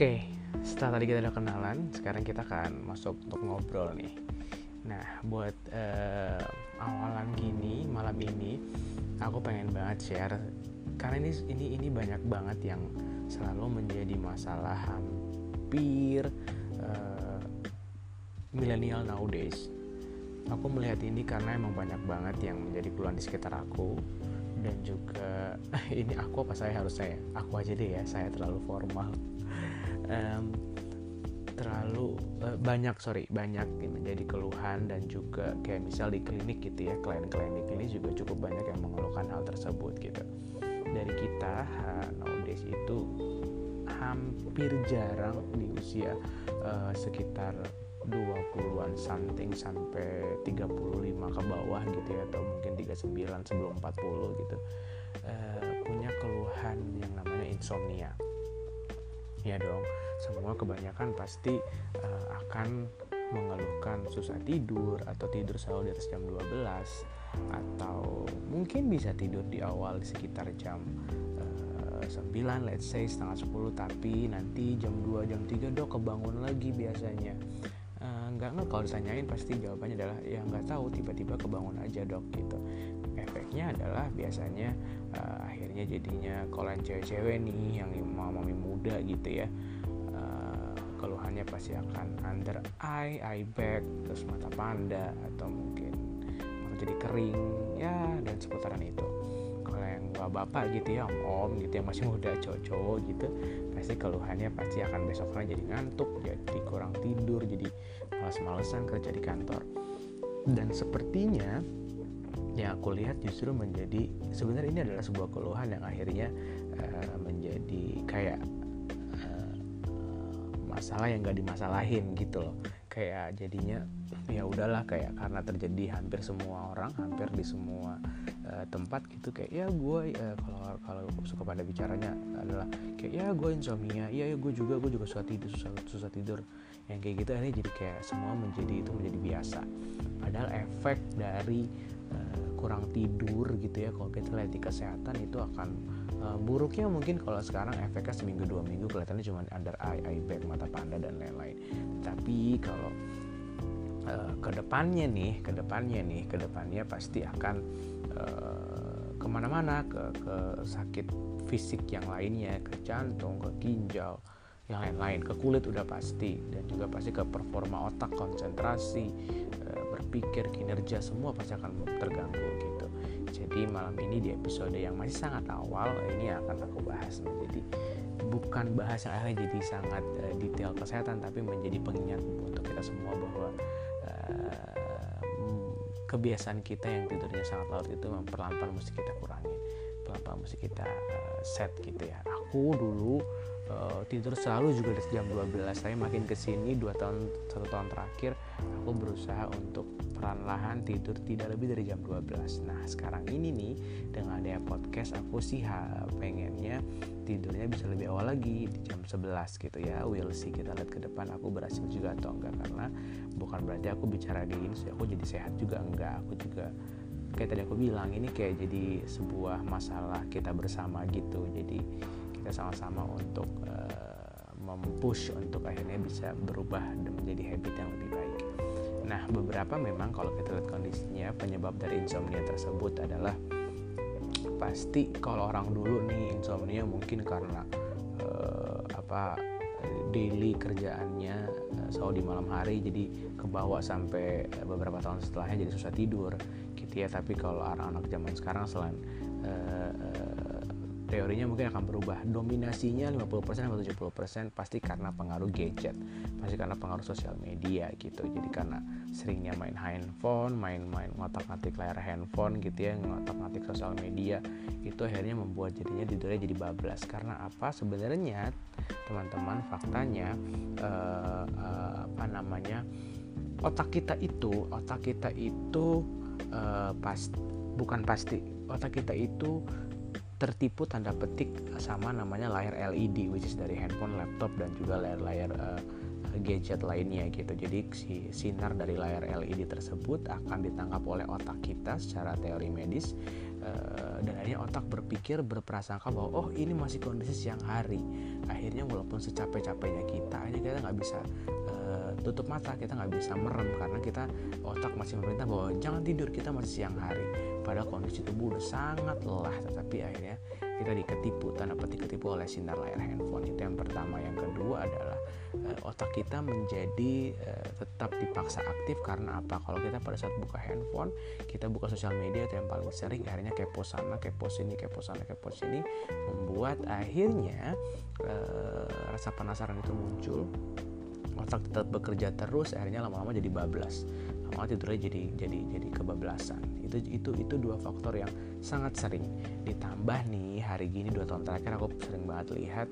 Oke, setelah tadi kita udah kenalan, sekarang kita akan masuk untuk ngobrol nih. Nah, buat uh, awalan gini malam ini, aku pengen banget share karena ini ini ini banyak banget yang selalu menjadi masalah hampir uh, milenial nowadays. Aku melihat ini karena emang banyak banget yang menjadi keluhan di sekitar aku dan juga ini aku apa saya harus saya aku aja deh ya saya terlalu formal um, terlalu uh, banyak sorry banyak menjadi keluhan dan juga kayak misal di klinik gitu ya klien-klien di klinik juga cukup banyak yang mengeluhkan hal tersebut gitu. Dari kita uh, nowadays itu hampir jarang di usia uh, sekitar 20-an something sampai 35 ke bawah gitu ya atau mungkin 39 sebelum 40 gitu uh, punya keluhan yang namanya insomnia ya dong. Semua kebanyakan pasti uh, akan mengeluhkan susah tidur atau tidur selalu di atas jam 12 atau mungkin bisa tidur di awal sekitar jam uh, eh, 9 let's say setengah 10 tapi nanti jam 2 jam 3 dok kebangun lagi biasanya. Uh, nggak nggak. Kalau ditanyain pasti jawabannya adalah ya nggak tahu tiba-tiba kebangun aja dok gitu efeknya adalah biasanya uh, akhirnya jadinya kalau yang cewek-cewek nih yang mami muda gitu ya. Uh, keluhannya pasti akan under eye, eye bag, terus mata panda atau mungkin mata jadi kering ya dan seputaran itu. Kalau yang bapak-bapak gitu ya om-om gitu yang masih muda cowok-cowok gitu pasti keluhannya pasti akan besoknya jadi ngantuk jadi kurang tidur jadi males-malesan kerja di kantor. Dan sepertinya yang aku lihat justru menjadi sebenarnya ini adalah sebuah keluhan yang akhirnya uh, menjadi kayak uh, masalah yang gak dimasalahin gitu loh. Kayak jadinya ya udahlah kayak karena terjadi hampir semua orang hampir di semua uh, tempat gitu kayak ya gue uh, kalau kalau suka pada bicaranya adalah kayak ya gue insomnia ya ya gue juga gue juga susah tidur susah susah tidur. Yang kayak gitu ini jadi kayak semua menjadi itu menjadi biasa. Padahal efek dari kurang tidur gitu ya kalau kita lihat di kesehatan itu akan uh, buruknya mungkin kalau sekarang efeknya seminggu dua minggu kelihatannya cuma under eye, eye bag, mata panda dan lain-lain. Tapi kalau uh, ke depannya nih ke depannya nih ke depannya pasti akan uh, ke mana-mana ke, ke sakit fisik yang lainnya ke jantung ke ginjal yang lain-lain. Ke kulit udah pasti dan juga pasti ke performa otak konsentrasi berpikir kinerja semua pasti akan terganggu gitu. Jadi malam ini di episode yang masih sangat awal ini akan aku bahas menjadi bukan bahas yang akhirnya jadi sangat uh, detail kesehatan tapi menjadi pengingat untuk kita semua bahwa uh, kebiasaan kita yang tidurnya sangat larut itu perlahan-lahan mesti kita kurangi. Pelan-pelan mesti kita set gitu ya. Aku dulu uh, tidur selalu juga di jam 12 tapi makin ke sini dua tahun satu tahun terakhir aku berusaha untuk perlahan-lahan tidur tidak lebih dari jam 12 nah sekarang ini nih dengan adanya podcast aku sih pengennya tidurnya bisa lebih awal lagi di jam 11 gitu ya. We'll see kita lihat ke depan aku berhasil juga atau enggak karena bukan berarti aku bicara di ini aku jadi sehat juga enggak. Aku juga kayak tadi aku bilang ini kayak jadi sebuah masalah kita bersama gitu. Jadi kita sama-sama untuk uh, mempush untuk akhirnya bisa berubah dan menjadi habit yang lebih baik. Nah, beberapa memang kalau kita lihat kondisinya penyebab dari insomnia tersebut adalah pasti kalau orang dulu nih insomnia mungkin karena uh, apa daily kerjaannya uh, selalu di malam hari jadi kebawa sampai beberapa tahun setelahnya jadi susah tidur gitu ya tapi kalau anak-anak zaman sekarang selain uh, uh, teorinya mungkin akan berubah. Dominasinya 50% atau 70% pasti karena pengaruh gadget pasti karena pengaruh sosial media gitu. Jadi karena seringnya main handphone main-main ngotak-ngatik layar handphone gitu ya ngotak-ngatik sosial media itu akhirnya membuat jadinya tidurnya jadi bablas. Karena apa? Sebenarnya teman-teman faktanya uh, uh, apa namanya otak kita itu otak kita itu uh, pas bukan pasti otak kita itu tertipu tanda petik sama namanya layar LED which is dari handphone, laptop dan juga layar-layar uh, gadget lainnya gitu. Jadi si sinar dari layar LED tersebut akan ditangkap oleh otak kita secara teori medis uh, dan akhirnya otak berpikir berprasangka bahwa oh ini masih kondisi siang hari akhirnya walaupun secapek-capeknya kita. Akhirnya kita nggak bisa uh, tutup mata kita nggak bisa merem karena kita otak masih memerintah bahwa jangan tidur kita masih siang hari. Padahal kondisi tubuh udah sangat lelah tetapi akhirnya kita diketipu tanda petik ketipu oleh sinar layar handphone. Itu yang pertama. Yang kedua adalah uh, otak kita menjadi uh, tetap dipaksa aktif. Karena apa? Kalau kita pada saat buka handphone kita buka sosial media itu yang paling sering akhirnya kepo sana kepo sini kepo sana kepo sini membuat akhirnya uh, rasa penasaran itu muncul. Otak tetap bekerja terus akhirnya lama-lama jadi bablas. Lama tidurnya jadi jadi jadi kebablasan itu itu itu dua faktor yang sangat sering ditambah nih hari gini dua tahun terakhir aku sering banget lihat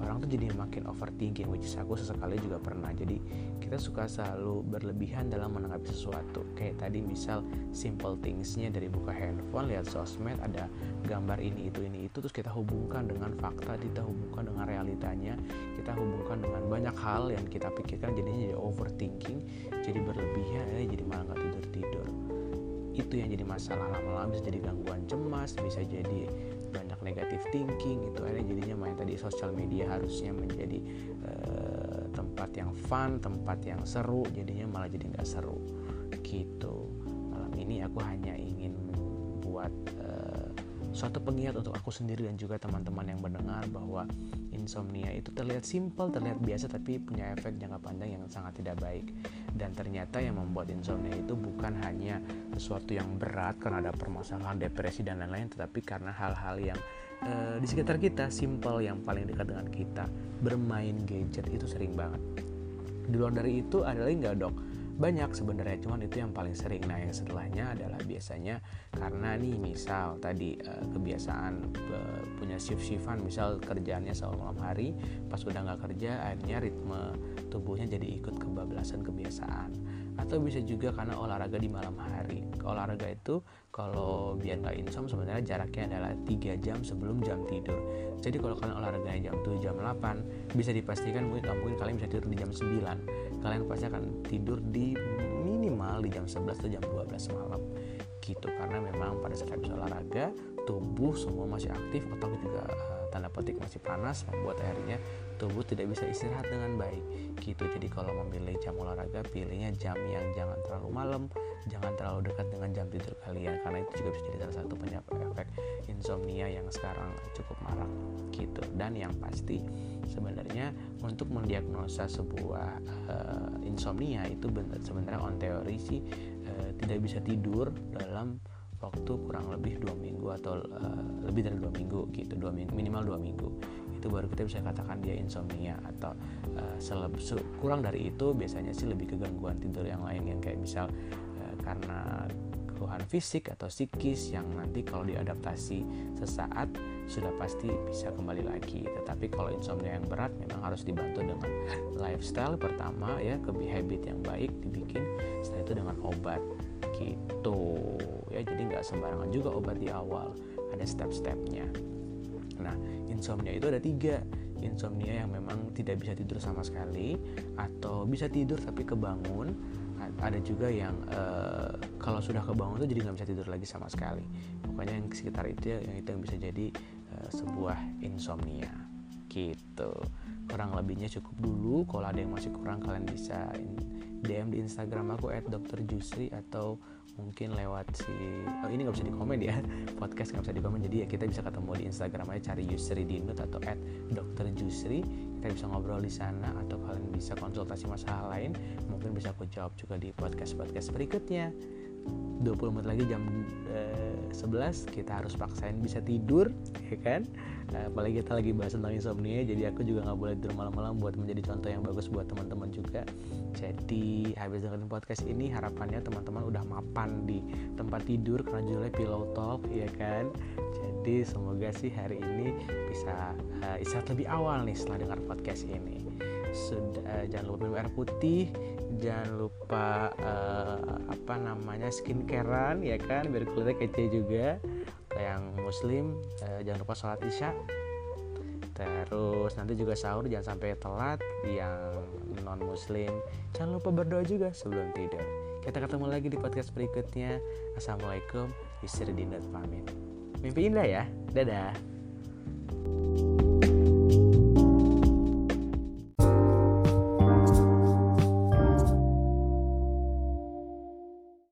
orang tuh jadi makin overthinking which is aku sesekali juga pernah. Jadi kita suka selalu berlebihan dalam menanggapi sesuatu. Kayak tadi misal simple thingsnya dari buka handphone lihat sosmed ada gambar ini itu ini itu terus kita hubungkan dengan fakta kita hubungkan dengan realitanya kita hubungkan dengan banyak hal yang kita pikirkan jadinya jadi overthinking jadi berlebihan ya jadi malah nggak tidur tidur itu yang jadi masalah lama-lama bisa jadi gangguan cemas bisa jadi banyak negatif thinking itu akhirnya jadinya main tadi sosial media harusnya menjadi uh, tempat yang fun tempat yang seru jadinya malah jadi nggak seru gitu malam ini aku hanya ingin membuat uh, suatu pengingat untuk aku sendiri dan juga teman-teman yang mendengar bahwa insomnia itu terlihat simpel, terlihat biasa tapi punya efek jangka panjang yang sangat tidak baik. Dan ternyata yang membuat insomnia itu bukan hanya sesuatu yang berat karena ada permasalahan depresi dan lain-lain, tetapi karena hal-hal yang e, di sekitar kita simpel yang paling dekat dengan kita. Bermain gadget itu sering banget. Di luar dari itu ada lagi nggak dok? Banyak sebenarnya cuman itu yang paling sering. Nah yang setelahnya adalah biasanya karena nih misal tadi uh, kebiasaan uh, punya shift shiftan misal kerjaannya selalu malam hari pas udah nggak kerja akhirnya ritme tubuhnya jadi ikut kebablasan kebiasaan atau bisa juga karena olahraga di malam hari. Olahraga itu kalau biar nggak insom sebenarnya jaraknya adalah 3 jam sebelum jam tidur. Jadi kalau kalian olahraga jam 7 jam 8 bisa dipastikan mungkin mungkin kalian bisa tidur di jam 9 kalian pasti akan tidur di minimal di jam 11 atau jam 12 malam. Gitu karena memang pada saat habis olahraga tubuh semua masih aktif otak juga uh, tanda petik masih panas membuat akhirnya tubuh tidak bisa istirahat dengan baik. Gitu. Jadi kalau memilih jam olahraga pilihnya jam yang jangan terlalu malam jangan terlalu dekat dengan jam tidur kalian karena itu juga bisa jadi salah satu penyebab efek insomnia yang sekarang cukup marak. Gitu. Dan yang pasti sebenarnya untuk mendiagnosa sebuah uh, insomnia itu sebenarnya on teori sih uh, tidak bisa tidur dalam waktu kurang lebih dua minggu atau uh, lebih dari dua minggu gitu. Dua minggu minimal dua minggu itu baru kita bisa katakan dia insomnia atau uh, seleb, kurang dari itu biasanya sih lebih ke gangguan tidur yang lain yang kayak misal uh, karena keluhan fisik atau psikis yang nanti kalau diadaptasi sesaat sudah pasti bisa kembali lagi. Tetapi kalau insomnia yang berat memang harus dibantu dengan lifestyle pertama ya ke habit yang baik dibikin setelah itu dengan obat gitu ya jadi nggak sembarangan juga obat di awal ada step-stepnya Nah, insomnia itu ada tiga. Insomnia yang memang tidak bisa tidur sama sekali, atau bisa tidur tapi kebangun. Ada juga yang uh, kalau sudah kebangun itu jadi nggak bisa tidur lagi sama sekali. Pokoknya yang sekitar itu yang itu yang bisa jadi uh, sebuah insomnia. Gitu. Kurang lebihnya cukup dulu. Kalau ada yang masih kurang kalian bisa DM di Instagram aku @dokterjusri atau mungkin lewat si oh ini nggak bisa di komen ya. Podcast nggak bisa di komen jadi ya kita bisa ketemu di Instagram aja cari Yusri Dinut atau at Dokter Jusri kita bisa ngobrol di sana atau kalian bisa konsultasi masalah lain. Mungkin bisa aku jawab juga di podcast podcast berikutnya 20 menit lagi jam uh, eh, 11 kita harus paksain bisa tidur ya kan? Nah, apalagi kita lagi bahas tentang insomnia jadi aku juga nggak boleh tidur malam-malam buat menjadi contoh yang bagus buat teman-teman juga. Jadi habis dengerin podcast ini harapannya teman-teman udah mapan di tempat tidur karena judulnya pillow talk ya kan? Jadi semoga sih hari ini bisa uh, istirahat lebih awal nih setelah dengar podcast ini. Sudah uh, jangan lupa minum air putih jangan lupa uh, apa namanya skincarean ya kan? Biar kulitnya kece juga. Yang muslim uh, jangan lupa sholat isya. Terus nanti juga sahur jangan sampai telat. Yang non muslim jangan lupa berdoa juga sebelum tidur. Kita ketemu lagi di podcast berikutnya. Assalamualaikum istri dindat pamit. Mimpi indah ya? Dadah